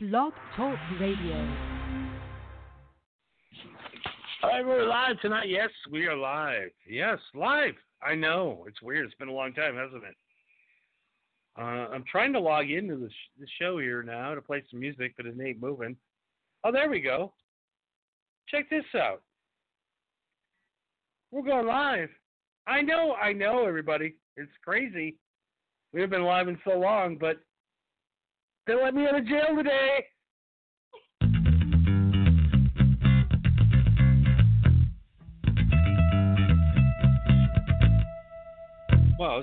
Blog Talk Radio. All right, we're live tonight. Yes, we are live. Yes, live. I know it's weird. It's been a long time, hasn't it? Uh, I'm trying to log into the, sh- the show here now to play some music, but it ain't moving. Oh, there we go. Check this out. We're going live. I know, I know, everybody. It's crazy. We have been live in so long, but they let me out of jail today. Well,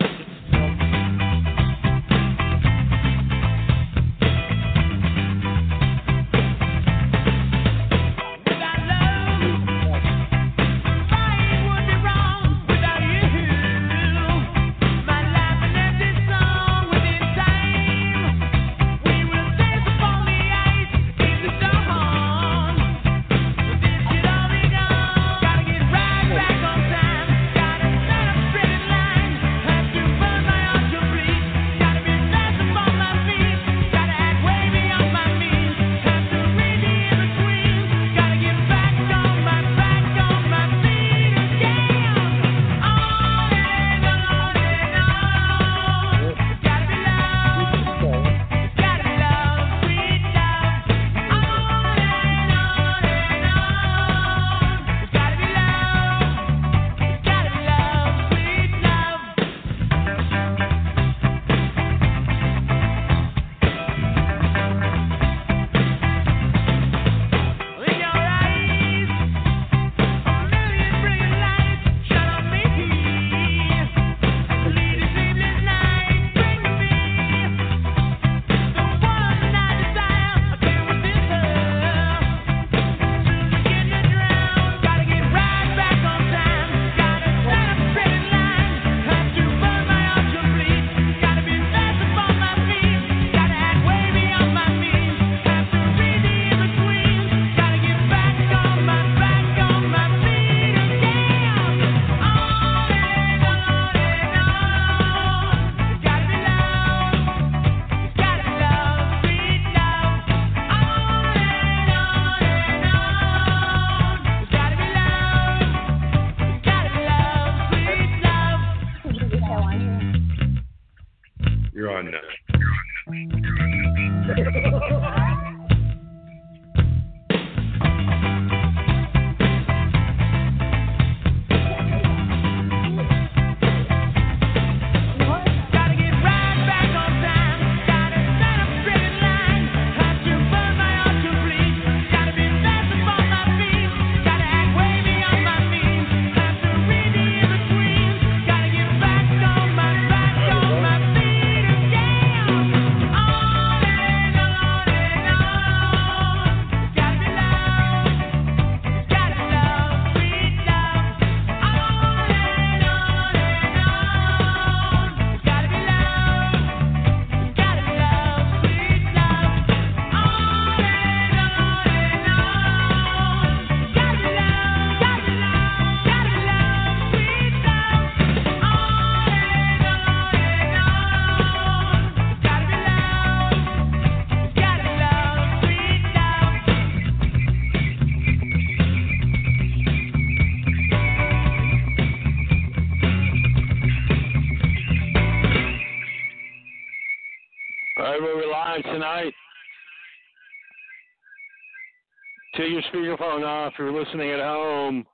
Take your speakerphone off. If you're listening at home,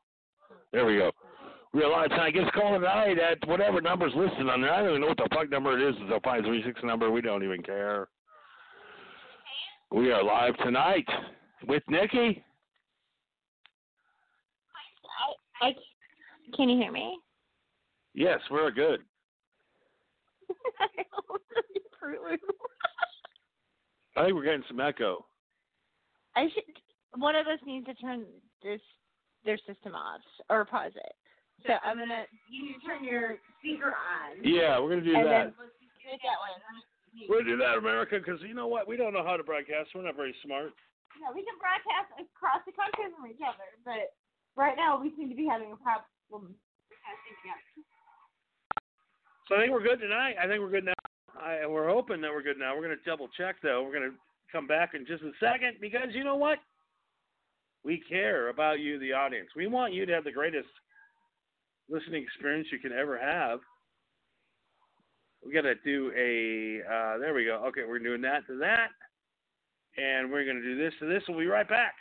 there we go. We're live tonight. Give us a call tonight at whatever number's listed on there. I don't even know what the fuck number it is. It's a 536 number. We don't even care. We are live tonight with Nikki. I, I can you hear me? Yes, we're good. I think we're getting some echo. I should. One of us needs to turn this their system off or pause it. So I'm gonna. You need to turn your speaker on. Yeah, we're gonna do and that. then let's do that way. We're gonna do that, America, because you know what? We don't know how to broadcast. We're not very smart. Yeah, we can broadcast across the country from each other, but right now we seem to be having a problem broadcasting together. So I think we're good tonight. I think we're good now. I, we're hoping that we're good now. We're going to double check though. We're going to come back in just a second because you know what? We care about you, the audience. We want you to have the greatest listening experience you can ever have. We got to do a. Uh, there we go. Okay, we're doing that to that, and we're going to do this to this. We'll be right back.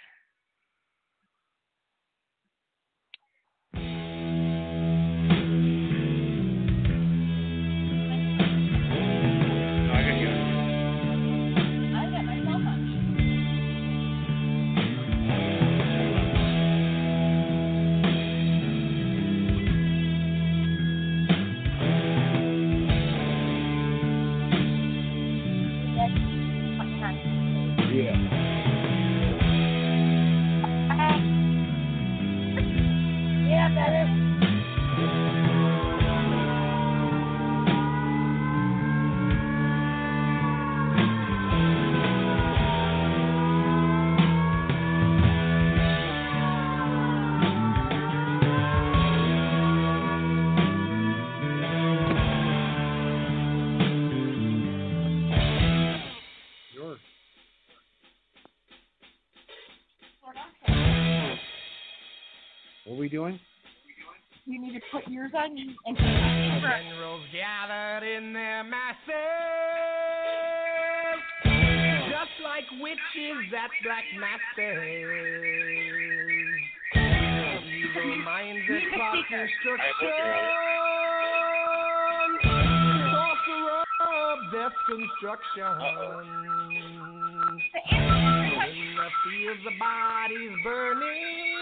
Doing? You need to put yours on and Generals gathered in their masses, just like witches at black masses. Evil minds that plot destruction, sorcerer of death construction. In the fields, the bodies burning.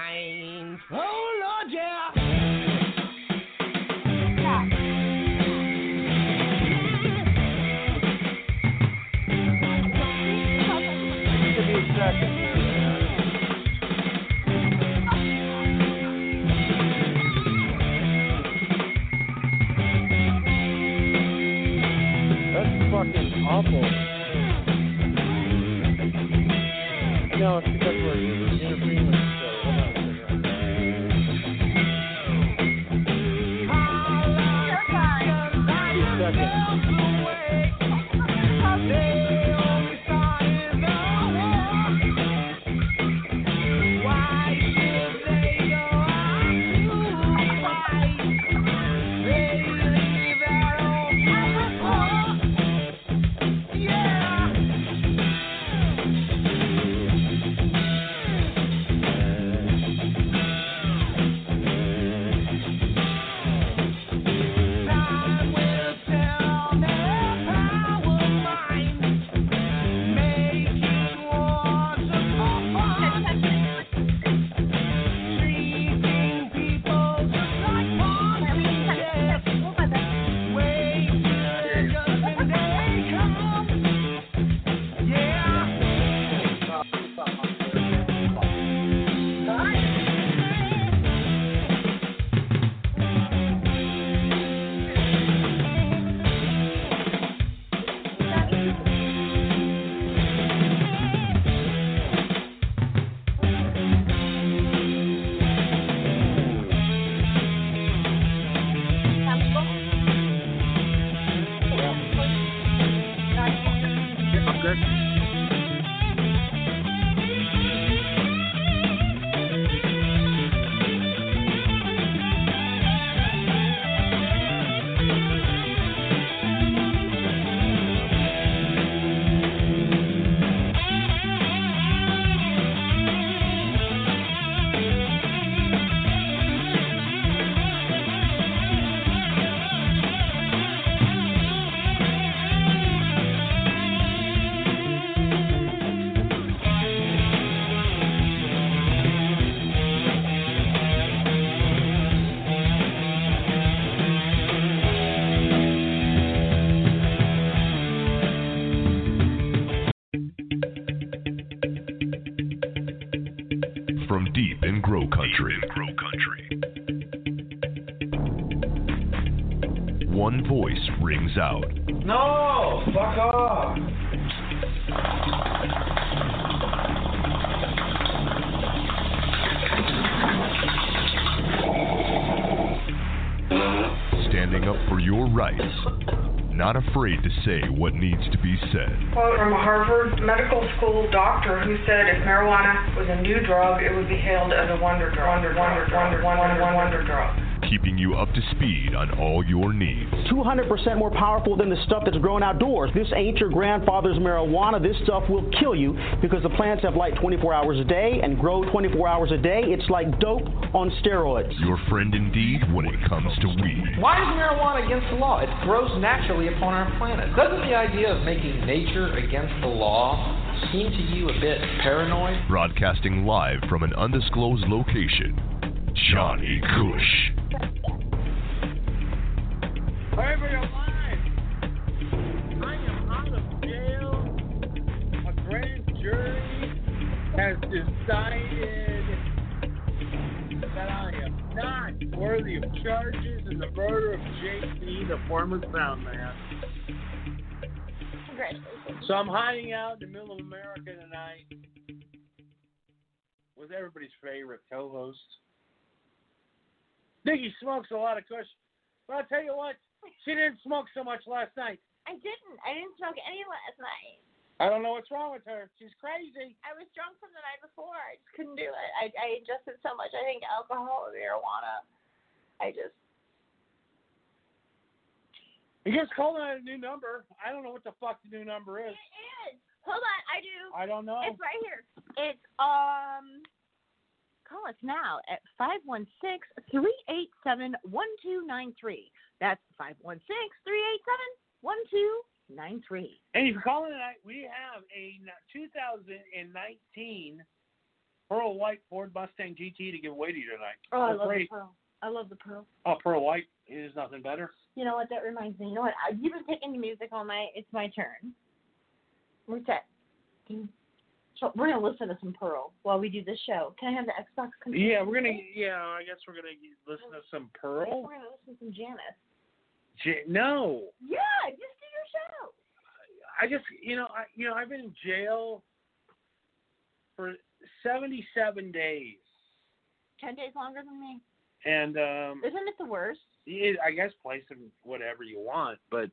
Medical School doctor who said if marijuana was a new drug, it would be hailed as a wonder drug. Wonder, wonder, wonder, wonder, wonder, wonder drug. Keeping you up to speed on all your needs. 200% more powerful than the stuff that's grown outdoors. This ain't your grandfather's marijuana. This stuff will kill you because the plants have light 24 hours a day and grow 24 hours a day. It's like dope on steroids. Your friend indeed when it comes to weed. Why is marijuana against the law? It grows naturally upon our planet. Doesn't the idea of making nature against the law seem to you a bit paranoid? Broadcasting live from an undisclosed location. Johnny Kush. Cush. Everybody alive! I am out of jail. A grand jury has decided that I am not worthy of charges in the murder of JC, the former sound man. Congratulations. So I'm hiding out in the middle of America tonight with everybody's favorite co-host. Diggy smokes a lot of kush, but I'll tell you what, she didn't smoke so much last night. I didn't. I didn't smoke any last night. I don't know what's wrong with her. She's crazy. I was drunk from the night before. I just couldn't do it. I, I ingested so much. I think alcohol and marijuana. I just. You just called out a new number. I don't know what the fuck the new number is. It is. Hold on. I do. I don't know. It's right here. It's um. Call us now at five one six three eight seven one two nine three. That's five one six three eight seven one two nine three. And if you're calling tonight, we have a 2019 Pearl White Ford Mustang GT to give away to you tonight. Oh, I love free. pearl. I love the pearl. Oh, Pearl White is nothing better. You know what? That reminds me. You know what? I, you've been picking the music all night. It's my turn. Where's that? Mm. So we're gonna listen to some Pearl while we do this show. Can I have the Xbox controller? Yeah, we're gonna. Yeah, I guess we're gonna listen to some Pearl. We're gonna listen to some Janis. J- no, Yeah, just do your show. I just you know I you know I've been in jail for 77 days, Ten days longer than me. And um, Isn't it the worst? it, I guess play some whatever you want, but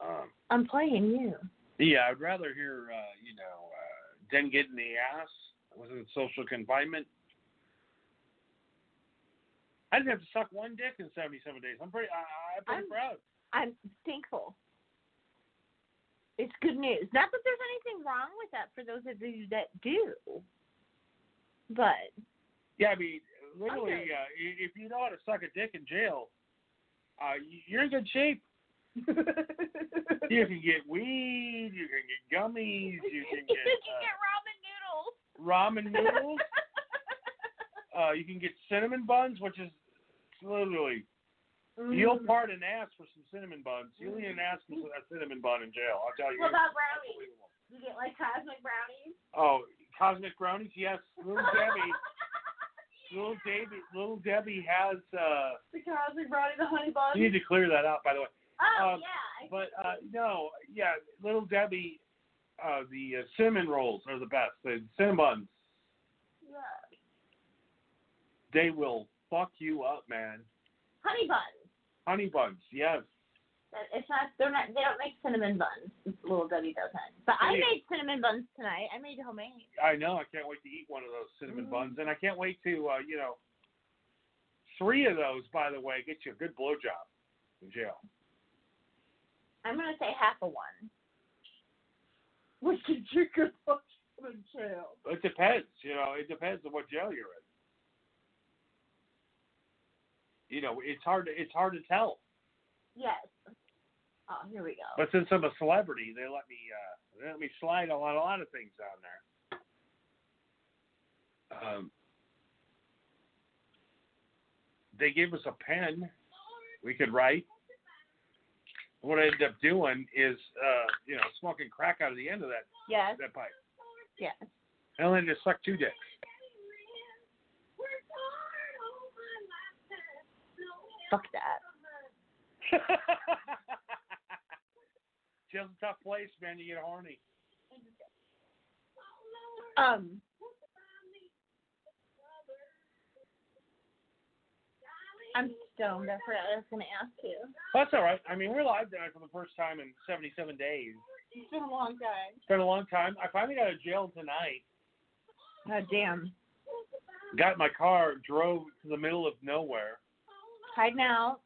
um, I'm playing you. yeah, I'd rather hear uh, you know uh, Den get in the ass was in social confinement. I didn't have to suck one dick in 77 days. I'm pretty, I, I'm pretty I'm- proud. I'm thankful. It's good news. Not that there's anything wrong with that for those of you that do, but Yeah, I mean, literally, Okay. uh, if you know how to suck a dick in jail, uh, you're in good shape. You can get weed, you can get gummies, you can you get can uh, get ramen noodles. ramen noodles. uh, you can get cinnamon buns, which is literally you'll Mm. pardon ass for some cinnamon buns. You'll eat an ass for a cinnamon bun in jail. I'll tell you. What about brownies? You get like cosmic brownies. Oh, cosmic brownies, yes. Little Debbie, little Debbie, little Debbie has. uh The cosmic brownie, the honey bun. You need to clear that out, by the way. Oh um, yeah. But uh no, yeah, little Debbie, uh the uh, cinnamon rolls are the best. The cinnamon buns, yeah. they will fuck you up, man. Honey buns. Honey buns, yes. It's not. They're not. They don't make cinnamon buns. Little Debbie doesn't. But I made cinnamon buns tonight. I made homemade. I know. I can't wait to eat one of those cinnamon Mm. buns, and I can't wait to, uh, you know, three of those, by the way, get you a good blowjob in jail. I'm gonna say half a one. Which is you good in jail. It depends, you know. It depends on what jail you're in. You know, it's hard. To, it's hard to tell. Yes. Oh, here we go. But since I'm a celebrity, they let me uh, they let me slide on a lot of things on there. Um, they gave us a pen we could write. What I ended up doing is, uh, you know, smoking crack out of the end of that Yes. that pipe. Yes. I only just to suck two dicks. Fuck that. Jail's a tough place, man. You get horny. Um. I'm stoned. I forgot I was going to ask you. That's all right. I mean, we're live tonight for the first time in 77 days. It's been a long time. It's been a long time. I finally got out of jail tonight. God damn. Got my car, drove to the middle of nowhere. Hiding out,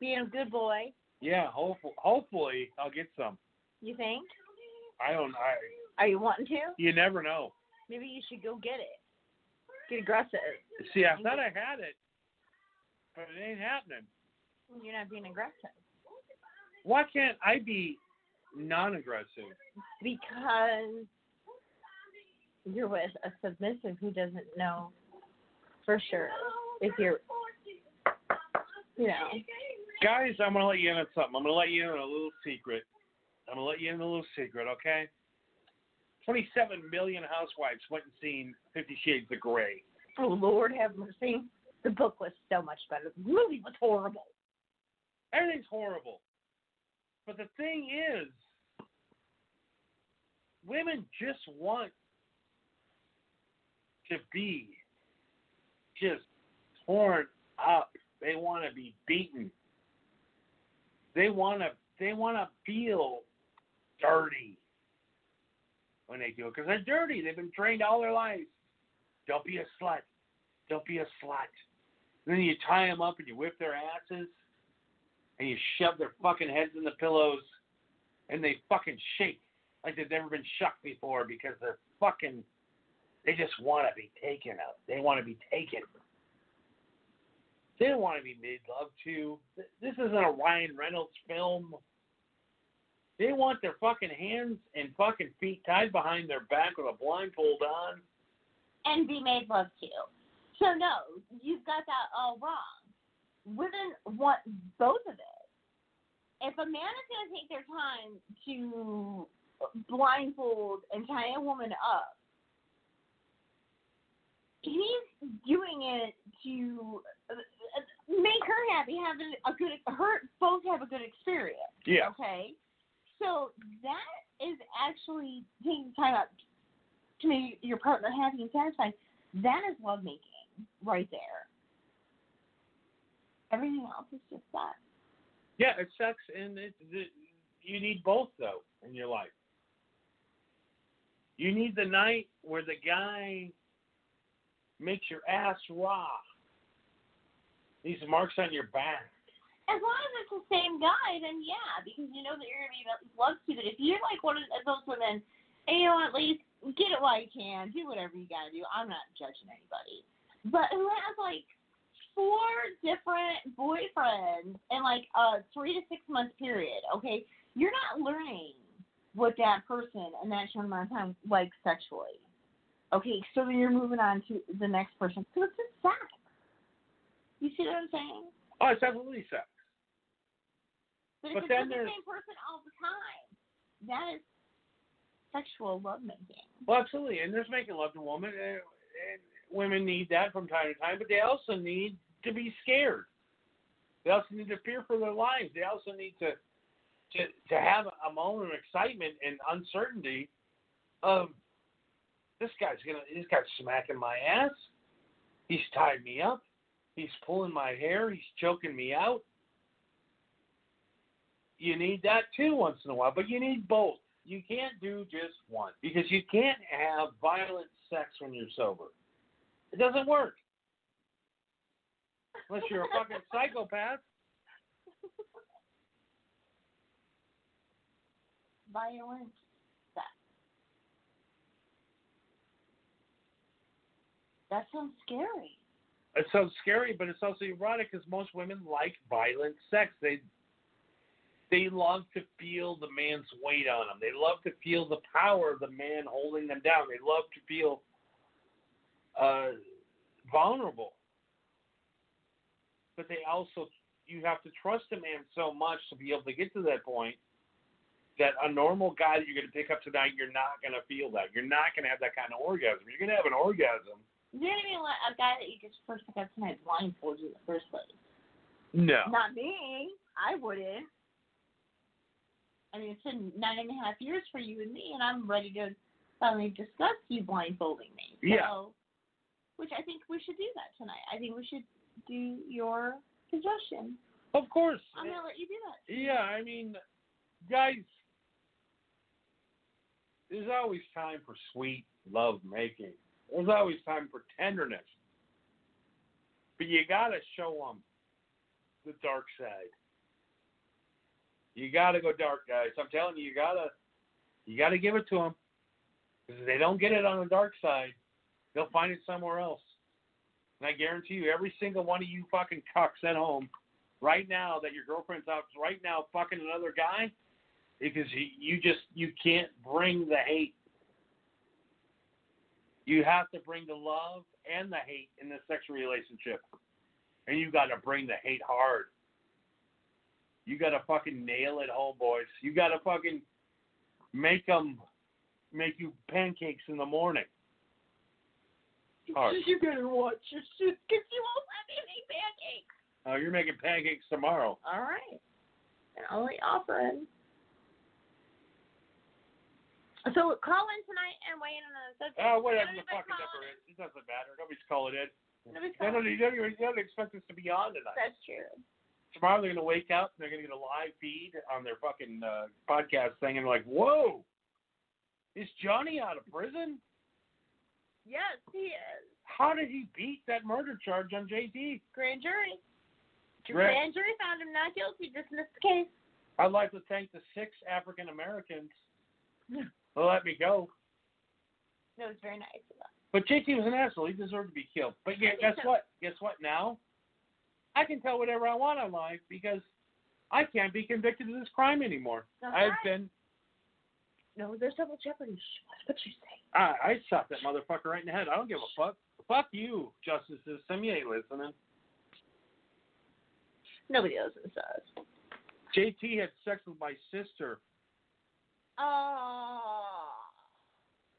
being a good boy. Yeah, hopefully, hopefully I'll get some. You think? I don't. I. Are you wanting to? You never know. Maybe you should go get it. Get aggressive. See, I thought I had it, but it ain't happening. You're not being aggressive. Why can't I be non-aggressive? Because you're with a submissive who doesn't know for sure if you're, you know. Guys, I'm gonna let you in on something. I'm gonna let you in on a little secret. I'm gonna let you in a little secret, okay? 27 million housewives went and seen Fifty Shades of Grey. Oh Lord, have mercy. The book was so much better. The movie was horrible. Everything's horrible. But the thing is, women just want to be just torn up. They want to be beaten. They want to. They want to feel dirty when they do it because they're dirty. They've been trained all their lives. Don't be a slut. Don't be a slut. And then you tie them up and you whip their asses and you shove their fucking heads in the pillows and they fucking shake like they've never been shocked before because they're fucking they just want to be taken up. They want to be taken. They don't want to be made love to. This isn't a Ryan Reynolds film. They want their fucking hands and fucking feet tied behind their back with a blindfold on. And be made love to. So no, you've got that all wrong. Women want both of it. If a man is going to take their time to blindfold and tie a woman up, he's doing it to make her happy, have a good, her both have a good experience. Yeah. Okay. So that is actually taking time out to make your partner happy and satisfied. That is lovemaking right there. Everything else is just that. Yeah, it sucks, and it, it, you need both though in your life. You need the night where the guy makes your ass raw. These marks on your back. As long as it's the same guy, then yeah, because you know that you're gonna be loved to. But if you're like one of those women, and you know at least get it while you can, do whatever you gotta do. I'm not judging anybody, but who has like four different boyfriends in like a three to six month period? Okay, you're not learning what that person in that short amount of time likes sexually. Okay, so then you're moving on to the next person. So it's just sex. You see what I'm saying? Oh, it's absolutely sex. But, But if then it's with the there's- same person all the time, that is sexual lovemaking. Well, absolutely, and there's making love to women, and, and women need that from time to time, but they also need to be scared. They also need to fear for their lives. They also need to to to have a moment of excitement and uncertainty of this guy's gonna this guy's smacking my ass. He's tied me up. He's pulling my hair. He's choking me out. You need that too once in a while, but you need both. You can't do just one because you can't have violent sex when you're sober. It doesn't work. Unless you're a fucking psychopath. Violent sex. That sounds scary. It sounds scary, but it's also erotic because most women like violent sex. They they love to feel the man's weight on them. They love to feel the power of the man holding them down. They love to feel uh, vulnerable. But they also you have to trust a man so much to be able to get to that point that a normal guy that you're going to pick up tonight, you're not going to feel that. You're not going to have that kind of orgasm. You're going to have an orgasm. You're gonna be a guy that you just first pick up tonight blindfolded in the first place. No. Not me. I wouldn't. I mean, it's been nine and a half years for you and me, and I'm ready to finally discuss you blindfolding me. So, Yeah. Which I think we should do that tonight. I think we should do your suggestion. Of course. I'm gonna let you do that. Yeah, I mean, guys, there's always time for sweet love making. There's always time for tenderness. But you got to show them the dark side. You got to go dark, guys. I'm telling you, you got to you got to give it to them. Because if they don't get it on the dark side, they'll find it somewhere else. And I guarantee you, every single one of you fucking cucks at home right now that your girlfriend's out right now fucking another guy because you, you just you can't bring the hate. You have to bring the love and the hate in the sexual relationship, and you got to bring the hate hard. You got to fucking nail it home, boys. You got to fucking make them make you pancakes in the morning. Hard. You better watch your shit because you won't let me make pancakes. Oh, you're making pancakes tomorrow. All right. And only offering. So call in tonight and weigh in on the subject. Oh, whatever the fucking number is. It doesn't matter. Nobody's calling in. Nobody's They don't, calling. they don't, they don't expect us to be on tonight. That's true. Tomorrow they're going to wake up and they're going to get a live feed on their fucking uh, podcast thing and they're like, whoa, is Johnny out of prison? Yes, he is. How did he beat that murder charge on JD? Grand jury. Gra- Grand jury found him not guilty, dismissed the case. I'd like to thank the six African Americans who let me go. That was very nice of them. But JT was an asshole. He deserved to be killed. But yeah, guess so. what? Guess what now? I can tell whatever I want on life because I can't be convicted of this crime anymore. I've been No, there's double jeopardy. What you say. I, I shot that motherfucker right in the head. I don't give a fuck. Fuck you, justices. Some you ain't listening. Nobody listens to us. JT had sex with my sister, Oh.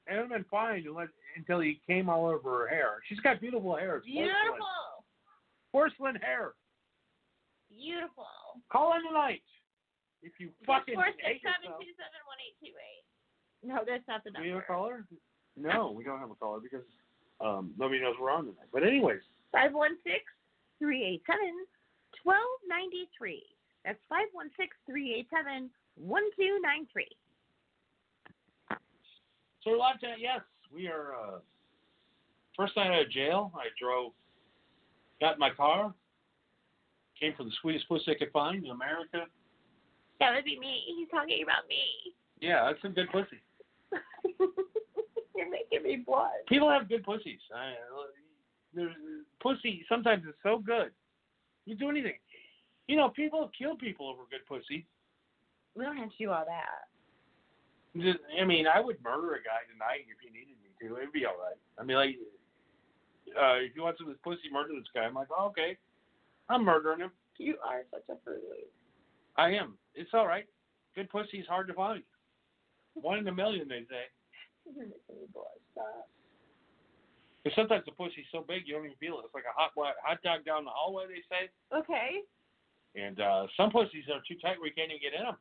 and it would have been fine unless, until he came all over her hair. She's got beautiful hair. It's. Beautiful. Porcelain hair. Beautiful. Call in tonight. If you fucking Four hate seven yourself. two seven one eight two eight. No, that's not the Do we have a caller? No, we don't have a caller because um, nobody knows we're on tonight. But anyways, Five one six three eight seven twelve ninety three. That's five one six three eight seven one two nine three. so we're live tonight. yes, we are. Uh, first night out of jail, I drove, got in my car, came for the sweetest pussy I could find in America. That would be me. He's talking about me. Yeah, that's some good pussy. You're making me blush. People have good pussies. I, uh, there's, uh, pussy sometimes is so good. You do anything. You know, people kill people over good pussy. We don't have to do all that. Just, I mean, I would murder a guy tonight if you needed me to. It'd be all right. I mean, like, uh, if you want some of this pussy, murder this guy. I'm like, oh, okay, I'm murdering him. You are such a prude. I am. It's all right. Good pussy is hard to find. One in a million, they say. You're making me blush. Stop. Because sometimes the pussy's so big you don't even feel it. It's like a hot hot dog down the hallway, they say. Okay. And uh, some pussies are too tight where you can't even get in them.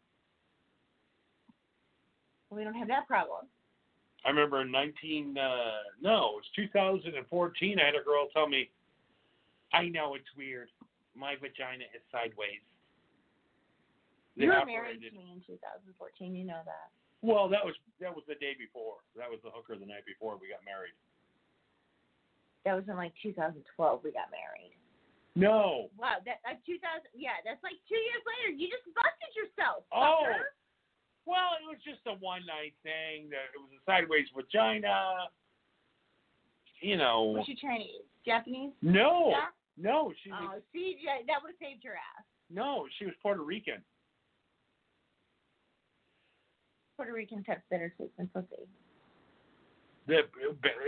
We don't have that problem. I remember in 19, uh, no, it was 2014, I had a girl tell me, I know it's weird. My vagina is sideways. They You were married to me in 2014. You know that. Well, that was that was the day before. That was the hooker the night before we got married. That was in like 2012. We got married. No. Wow, that uh, 2000. Yeah, that's like two years later. You just busted yourself. Oh. Well, it was just a one night thing. That it was a sideways vagina. You know. Was she Chinese? Japanese? No. Yeah? No, she oh, was Oh, see, yeah, that would have saved your ass. no, she was Puerto Rican. Puerto Ricans have bitter taste in pussy. The,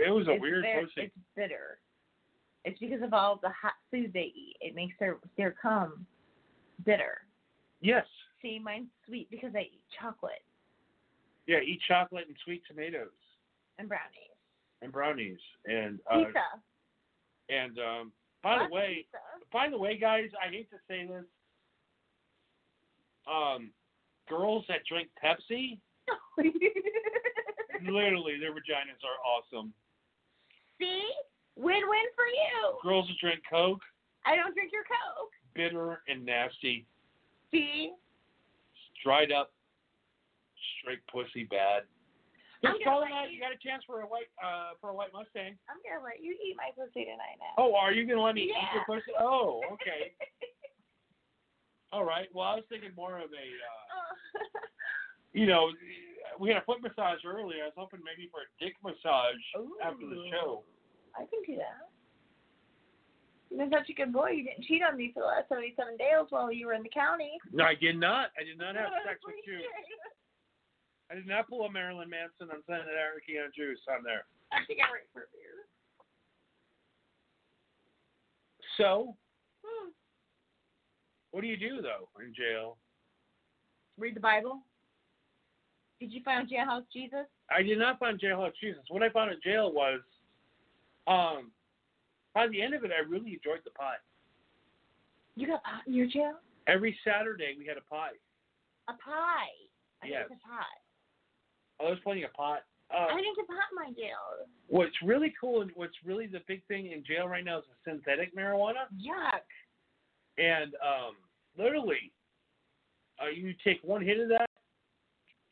it was a it's weird ver- pussy. It's bitter. It's because of all the hot food they eat. It makes their their cum bitter. Yes. See, mine's sweet because I eat chocolate. Yeah, eat chocolate and sweet tomatoes And brownies. and brownies and uh, Pizza. and um, by Lots the way, by the way, guys, I hate to say this. Um, girls that drink Pepsi, literally, their vaginas are awesome. See? Win-win for you. Girls that drink Coke, I don't drink your Coke. bitter and nasty, See? Dried up, straight pussy bad. Just let out. you- You got a chance for a white uh for a white Mustang. I'm gonna let you eat my pussy tonight now. Oh, are you gonna let me eat Yeah. your pussy? Oh, okay. All right. Well, I was thinking more of a, uh, you know, we had a foot massage earlier. I was hoping maybe for a dick massage after the show. I can do that. You've been such a good boy. You didn't cheat on me for the last 77 days while you were in the county. No, I did not. I did not have sex with you. I did not pull a Marilyn Manson on Sons of Anarchy on Juice on there. I think I'm ready for a beer. So, Hmm. what do you do though in jail? Read the Bible. Did you find Jailhouse Jesus? I did not find jailhouse Jesus. What I found in jail was, um, by the end of it, I really enjoyed the pie. You got pot in your jail? Every Saturday we had a pie. A pie. I Yes. a pot. Oh, there's plenty of pot. Uh, I didn't get pot in my jail. what's really cool and what's really the big thing in jail right now is the synthetic marijuana. Yuck. And um, literally, uh, you take one hit of that,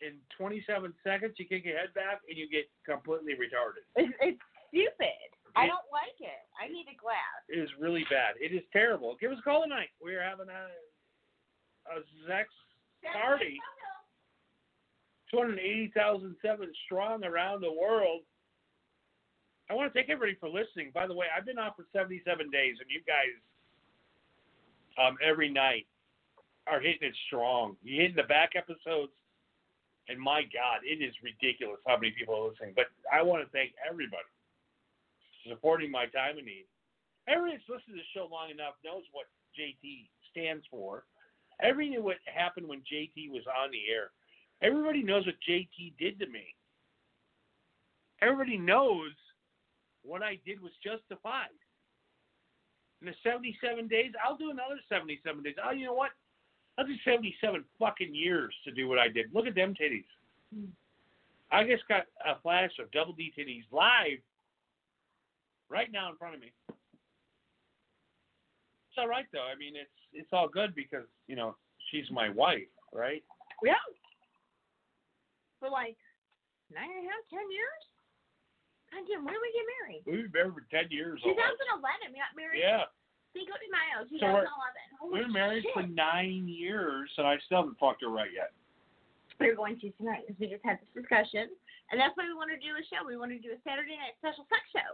in 27 seconds you kick your head back and you get completely retarded. It's, it's stupid. I don't like it. I need a glass. It is really bad. It is terrible. Give us a call tonight. We're having a a sex party. 280,007 strong around the world. I want to thank everybody for listening. By the way, I've been on for 77 days, and you guys, um, every night are hitting it strong. You hitting the back episodes, and my God, it is ridiculous how many people are listening. But I want to thank everybody supporting my time and need. Everybody that's listened to the show long enough knows what JT stands for. Everybody knew what happened when JT was on the air. Everybody knows what JT did to me. Everybody knows what I did was justified. In the 77 days, I'll do another 77 days. Oh, you know what? I'll do 77 fucking years to do what I did. Look at them titties. Hmm. I just got a flash of double D titties live right now in front of me. It's all right though. I mean, it's it's all good because you know she's my wife, right? Yeah. For like nine and a half, ten years? God damn, when did we get married? We've been married for ten years. 2011. almost. We got married. Yeah. Cinco de Mayo, 2011. So we're- been married shit. for nine years, and I still haven't fucked her right yet. We're going to tonight because we just had this discussion. And that's why we want to do a show. We want to do a Saturday night special sex show.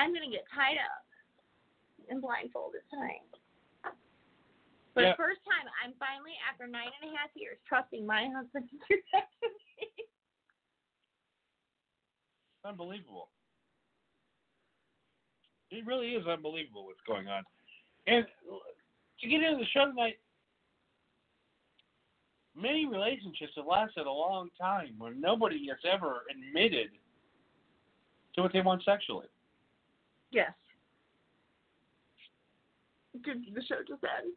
I'm going to get tied up and blindfolded tonight. For Yeah. the first time, I'm finally, after nine and a half years, trusting my husband to do that to me. Unbelievable. It really is unbelievable what's going on. And to get into the show tonight, many relationships have lasted a long time where nobody has ever admitted to what they want sexually. Yes. Did the show just end?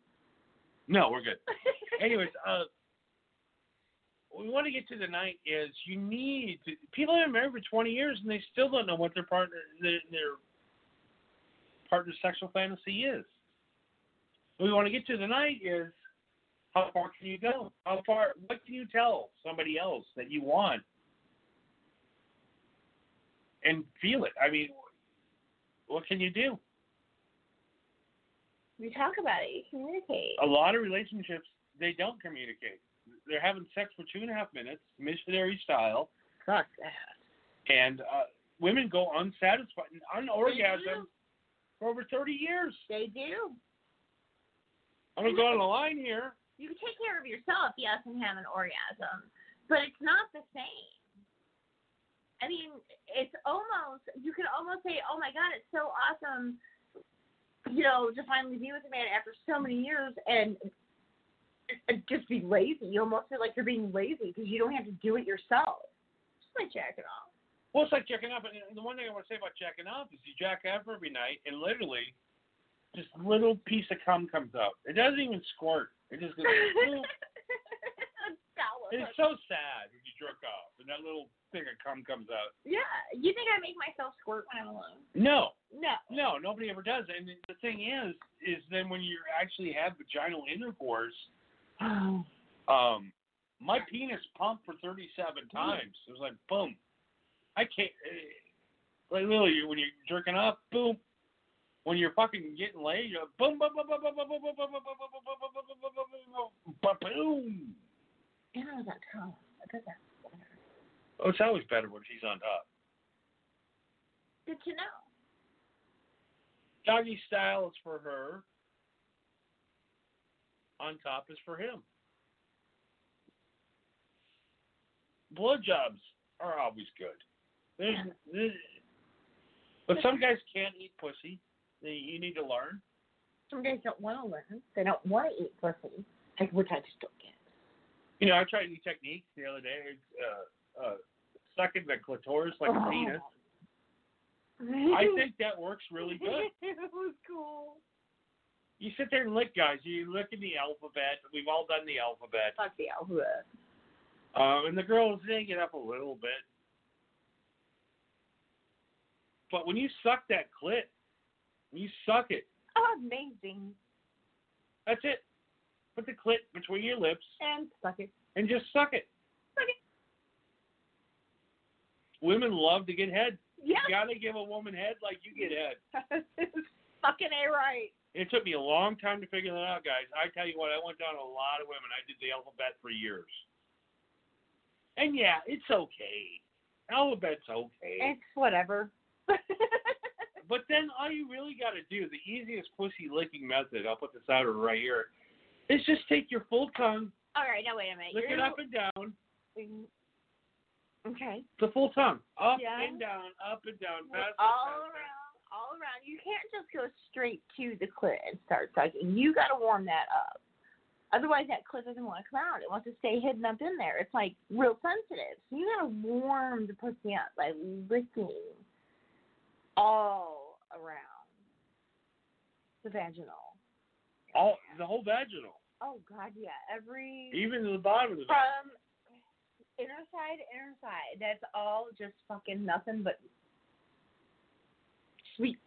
No, we're good. Anyways, uh, we want to get to tonight is you need to. People have been married for 20 years and they still don't know what their partner their, their partner's sexual fantasy is. What we want to get to tonight is how far can you go? How far? What can you tell somebody else that you want and feel it? I mean, what can you do? We talk about it. You communicate. a lot of relationships they don't communicate. They're having sex for two and a half minutes, missionary style, Fuck that. and uh, women go unsatisfied, unorgasmed for over thirty years. They do. I'm gonna go on the line here. You can take care of yourself, yes, and have an orgasm, but it's not the same. I mean, it's almost you could almost say, "Oh my God, it's so awesome," you know, to finally be with a man after so many years, and just be lazy. You almost feel like you're being lazy because you don't have to do it yourself. Just like jacking off. Well, it's like jacking off. And the one thing I want to say about jacking off is you jack off every night, and literally, just little piece of cum comes out. It doesn't even squirt. It just goes. it's so sad when you jerk off, and that little thing of cum comes out. Yeah. You think I make myself squirt when I'm alone? No, No. no, nobody ever does. And the thing is, is then when you actually have vaginal intercourse, um, my penis pumped for 37 times. It was like boom. I can't. eh, Like literally, when you're jerking off, boom. When you're fucking getting laid, you're boom, boom, boom, boom, boom, boom, boom, boom, boom, boom, boom, boom, boom, boom, boom, boom, boom, boom, boom, boom. You know that did that. Oh, it's always better when she's on top. Good to know. Doggy style is for her. On top is for him. Blowjobs are always good. There's, there's, but some guys can't eat pussy. They, you need to learn. Some guys don't want to learn. They don't want to eat pussy, like which I just don't get. You know, I tried new techniques the other day. Uh, uh, sucking the clitoris like a Oh. penis. I think that works really good. it was cool. You sit there and lick, guys. You look in the alphabet. We've all done the alphabet. Fuck the alphabet. Um, and the girls zing it up a little bit. But when you suck that clit, you suck it, Oh, amazing. that's it. Put the clit between your lips And suck it. and just suck it. Suck it. Women love to get head. Yeah. You gotta give a woman head like you get head. Fucking A right. It took me a long time to figure that out, guys. I tell you what, I went down a lot of women. I did the alphabet for years. And yeah, it's okay. Alphabet's okay. It's whatever. But then all you really got to do, the easiest pussy licking method, I'll put this out right here, is just take your full tongue, All right, now wait a minute. lick You're- it up and down, Okay. the full tongue, up Yeah. and down, up and down, fast, all fast, around, all around. You can't just go straight to the clit and start sucking. You got to warm that up. Otherwise, that clit doesn't want to come out. It wants to stay hidden up in there. It's like real sensitive. So you got to warm the pussy up by licking all around the vaginal. all the whole vaginal, Oh God, yeah. Every even to the bottom of the from inner side inner side. That's all just fucking nothing but sweet,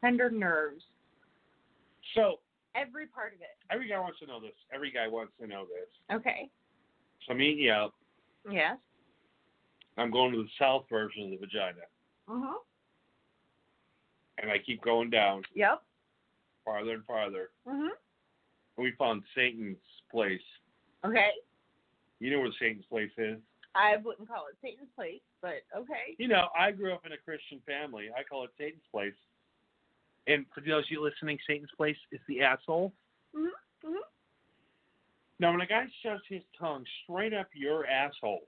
tender nerves. So Every part of it. every guy wants to know this. Every guy wants to know this. Okay. So I'm eating out. Yes. I'm going to the south version of the vagina, Uh huh. and I keep going down Yep. farther and farther. Mhm. And we found Satan's place. Okay. You know where Satan's place is? I wouldn't call it Satan's place, but okay. You know, I grew up in a Christian family. I call it Satan's place. And for those of you listening, Satan's place is the asshole. Mhm. Mhm. Now, when a guy shoves his tongue straight up your asshole,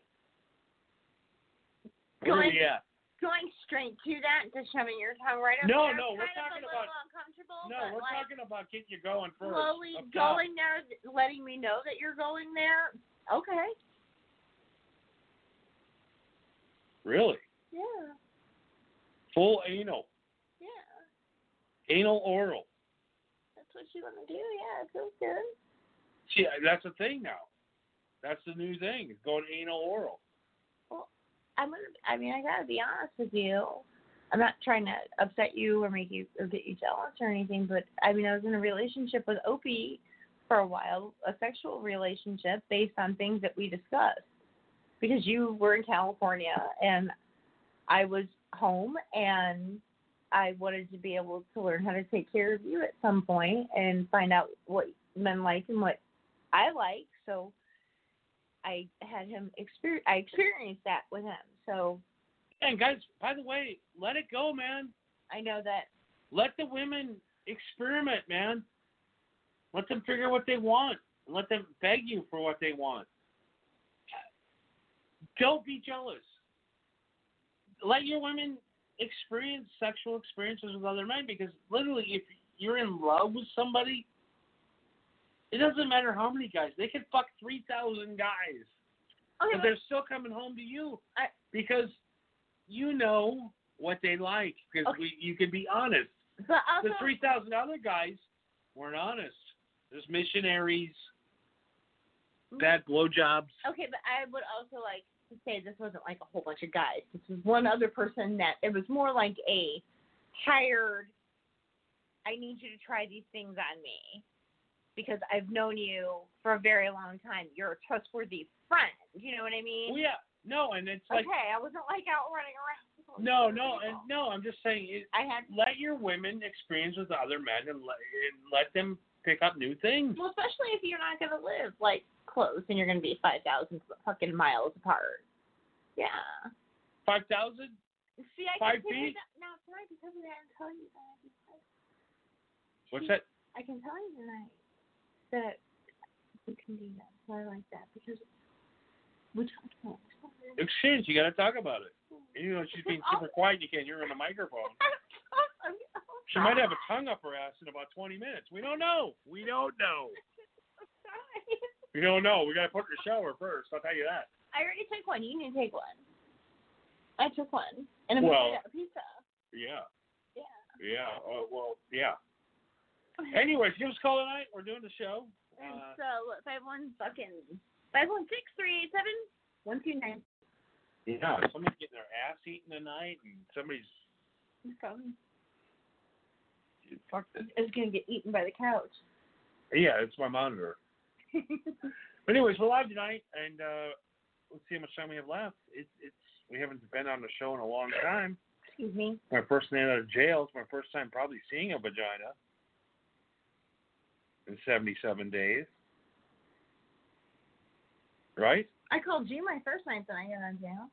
where Going- we at? Going straight to that, just shoving your tongue right up No, there. no, we're talking about- uncomfortable. No, we're like talking about getting you going first. slowly top. going there, letting me know that you're going there. Okay. Really? Yeah. Full anal. Yeah. Anal oral. That's what you want to do. Yeah, it feels good. See, that's a thing now. That's the new thing. It's going anal oral. Well, I'm gonna. I mean, I gotta be honest with you. I'm not trying to upset you or make you or get you jealous or anything, but I mean, I was in a relationship with Opie for a while, a sexual relationship based on things that we discussed. Because you were in California and I was home, and I wanted to be able to learn how to take care of you at some point and find out what men like and what I like. So I had him experience. I experienced that with him. So And guys, by the way, let it go, man. I know that. Let the women experiment, man. Let them figure what they want. Let them beg you for what they want. Don't be jealous. Let your women experience sexual experiences with other men because literally, if you're in love with somebody, It doesn't matter how many guys. They can fuck three thousand guys, Okay, but but, they're still coming home to you I- because you know what they like. Because Okay. we, you can be honest. but also, The three thousand other guys weren't honest. There's missionaries, mm. bad blowjobs. Okay, but I would also like to say this wasn't like a whole bunch of guys. This was one other person that it was more like a hired. I need you to try these things on me because I've known you for a very long time. You're a trustworthy friend. You know what I mean? Well, yeah, no, and it's like okay, I wasn't like out running around. no, no, and no. I'm just saying, it, I had let your women experience with other men and let, and let them pick up new things. well, especially if you're not gonna live like close and you're gonna be five thousand fucking miles apart. Yeah. Five thousand. See, I Five can tell you feet? that now tonight because of that and tell you that. What's that? I can tell you tonight that we can do that. So I like that because we talked about it. Exchange. You got to talk about it. You know, she's being super quiet. You can't hear her on the microphone. She might have a tongue up her ass in about 20 minutes. We don't know. We don't know. We don't know. We got to put her in the shower first. I'll tell you that. I already took one. You need to take one. I took one. And I'm Well- gonna get a pizza. Yeah. Yeah. Yeah. Uh, well, yeah. Anyways, give us a call tonight. We're doing the show. And Uh, so five one fucking five one six three eight seven one two nine. yeah. Somebody's getting their ass eaten tonight, and somebody's From fuck this. is gonna get eaten by the couch. Yeah, it's my monitor. But anyways, we're live tonight, and uh, let's see how much time we have left. It's it's we haven't been on the show in a long time. Excuse me. My first night out of jail. It's my first time probably seeing a vagina in 77 days. Right? I called you my first night that I got out of jail.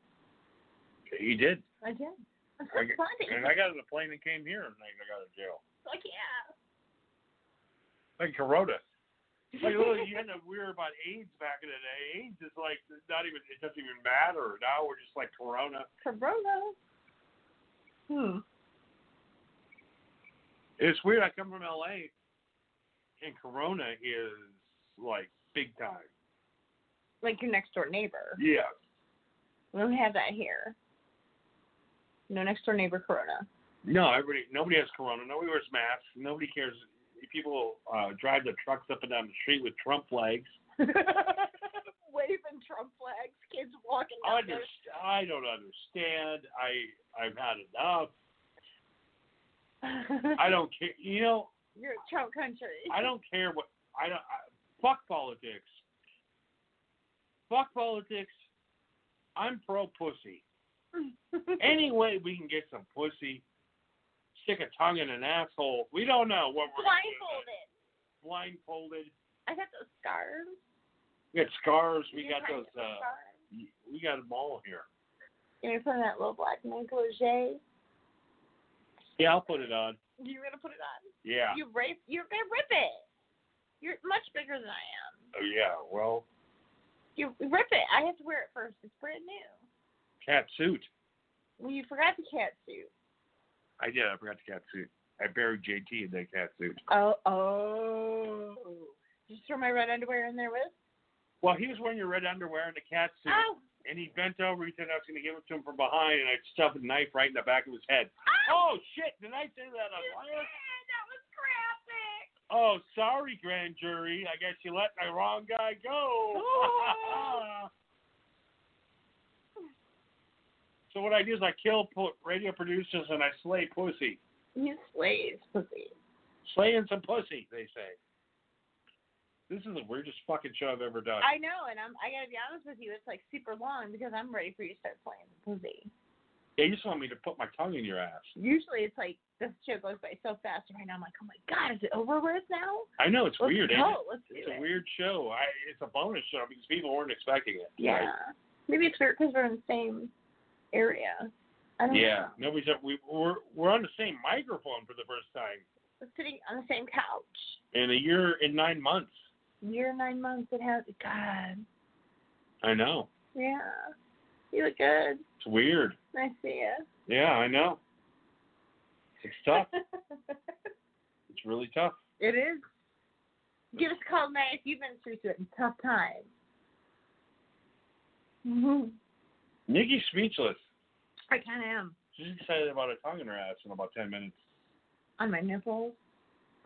You did. I did. I, funny. and I got on a plane and came here, and I got out of jail. Like yeah. Like Corona. Like look, you had to weird about AIDS back in the day. AIDS is like not even it doesn't even matter. Now we're just like Corona. Corona. Hmm. It's weird. I come from LA, and Corona is like big time. Like your next door neighbor. Yeah. We don't have that here. No next door neighbor Corona. No, everybody, nobody has Corona. Nobody wears masks. Nobody cares. People uh, drive their trucks up and down the street with Trump flags. Waving Trump flags, kids walking I down understand. I don't understand. I I've had enough. I don't care. You know, You're a Trump country. I don't care what. I don't. I, fuck politics. Fuck politics. I'm pro pussy. Any way we can get some pussy, stick a tongue in an asshole. We don't know what we're. Blindfolded. Blindfolded. I got those scars. We got scars. We You're got those. Uh, scars. we got them all here. You're put that little black negligee. Yeah, I'll put it on. You're gonna put it on. Yeah. You rape. You're gonna rip it. You're much bigger than I am. Oh yeah. Well, You rip it. I have to wear it first. It's brand new. cat suit. Well, you forgot the cat suit. I did. I forgot the cat suit. I buried JT in that cat suit. Oh, oh. Did you throw my red underwear in there with? Well, he was wearing your red underwear and the cat suit. Oh. And he bent over. He said I was going to give it to him from behind, and I'd stuff a knife right in the back of his head. Oh, oh shit! Did I say that on fire? That was graphic. Oh, sorry, grand jury. I guess you let the wrong guy go. Oh. so what I do is I kill pu- radio producers and I slay pussy. You slaves, pussy. Slaying some pussy, they say. This is the weirdest fucking show I've ever done. I know, and I'm. I gotta be honest with you. It's like super long because I'm ready for you to start playing pussy. Yeah, you just want me to put my tongue in your ass. Usually, it's like this show goes by so fast. And right now, I'm like, oh my god, is it over with now? I know it's Let's weird. go. it? Let's do it's it. a weird show. I, it's a bonus show because people weren't expecting it. Yeah. Maybe it's weird because we're in the same area. I don't Yeah. know. Nobody's up. We, we're we're on the same microphone for the first time We're sitting on the same couch. in a year in nine months. Year and nine months. It has. God. I know. Yeah. You look good. It's weird. I see you. Yeah, I know. It's tough. it's really tough. it is. Give us a call tonight if you've been through some tough times. Mm-hmm. Nikki's speechless. I kind of am. She's excited about a tongue in her ass in about ten minutes. On my nipples.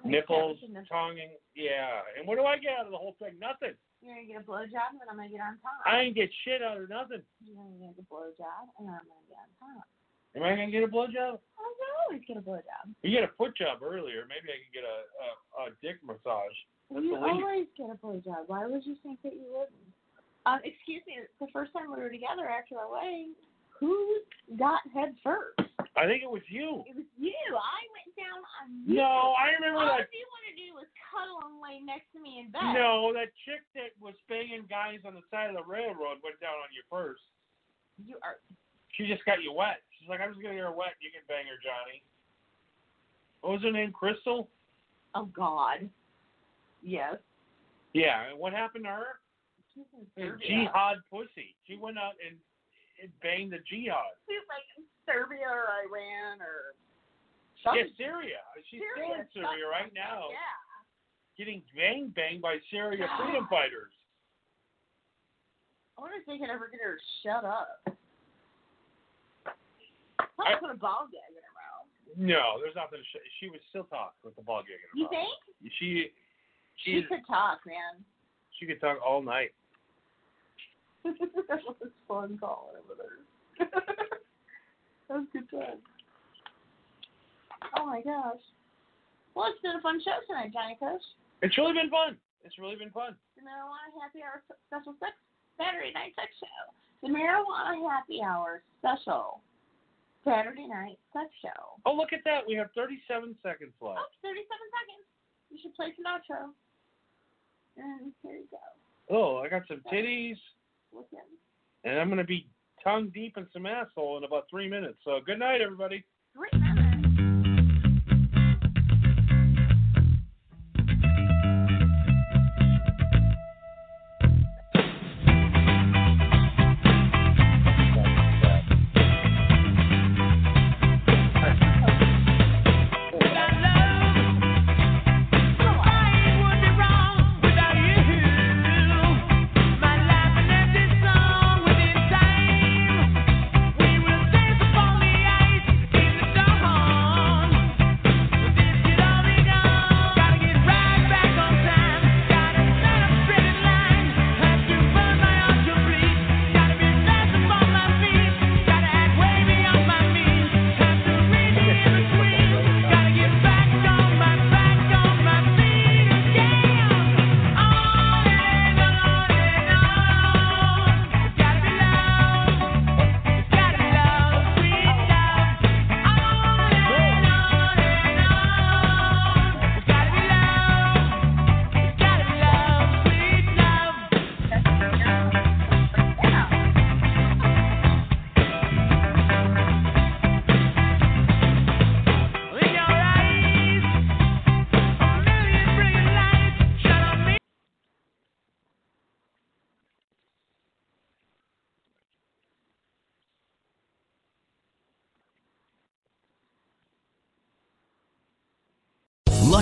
Nipples, Yeah, nipples. tonguing, yeah. And what do I get out of the whole thing? Nothing. You're gonna get a blowjob, and I'm gonna get on top. I ain't get shit out of nothing. You're gonna get a blowjob, and I'm gonna get on top. Am I gonna get a blowjob? I always get a blowjob. You get a foot job earlier. Maybe I can get a a, a dick massage. That's you always get a blowjob. Why would you think that you wouldn't? Um, excuse me. The first time we were together after our wedding, who got head first? I think it was you. It was you. I went down on you. No, I remember All that. you want to do was cuddle and lay next to me in bed. No, that chick that was banging guys on the side of the railroad went down on you first. You are. She just got you wet. She's like, I'm just gonna get her wet. You can bang her, Johnny. What was her name? Crystal. Oh God. Yes. Yeah. And what happened to her? Jihad pussy. She went out and, and banged the jihad. She's like in Serbia or Iran or. Yeah, Syria. She's still in Syria, Syria right now, Yeah. getting bang banged by Syria freedom fighters. I wonder if they can ever get her to shut up. I'll put a ball gag in her mouth. No, there's nothing. To sh- she would still talk with the ball gig in her You mouth. You think? She, She could talk, man. she could talk all night. that was fun calling over there. that was a good time. Oh my gosh. Well, it's been a fun show tonight, Johnny Coach. It's really been fun. It's really been fun. The Marijuana Happy Hour Special Sex Saturday Night Sex Show. The Marijuana Happy Hour Special Saturday Night Sex Show. Oh, look at that. We have 37 seconds Oh, left. 37 seconds. You should play some outro. And here you go. Oh, I got some titties, Look in. and I'm going to be tongue deep in some asshole in about three minutes. So good night, everybody. Three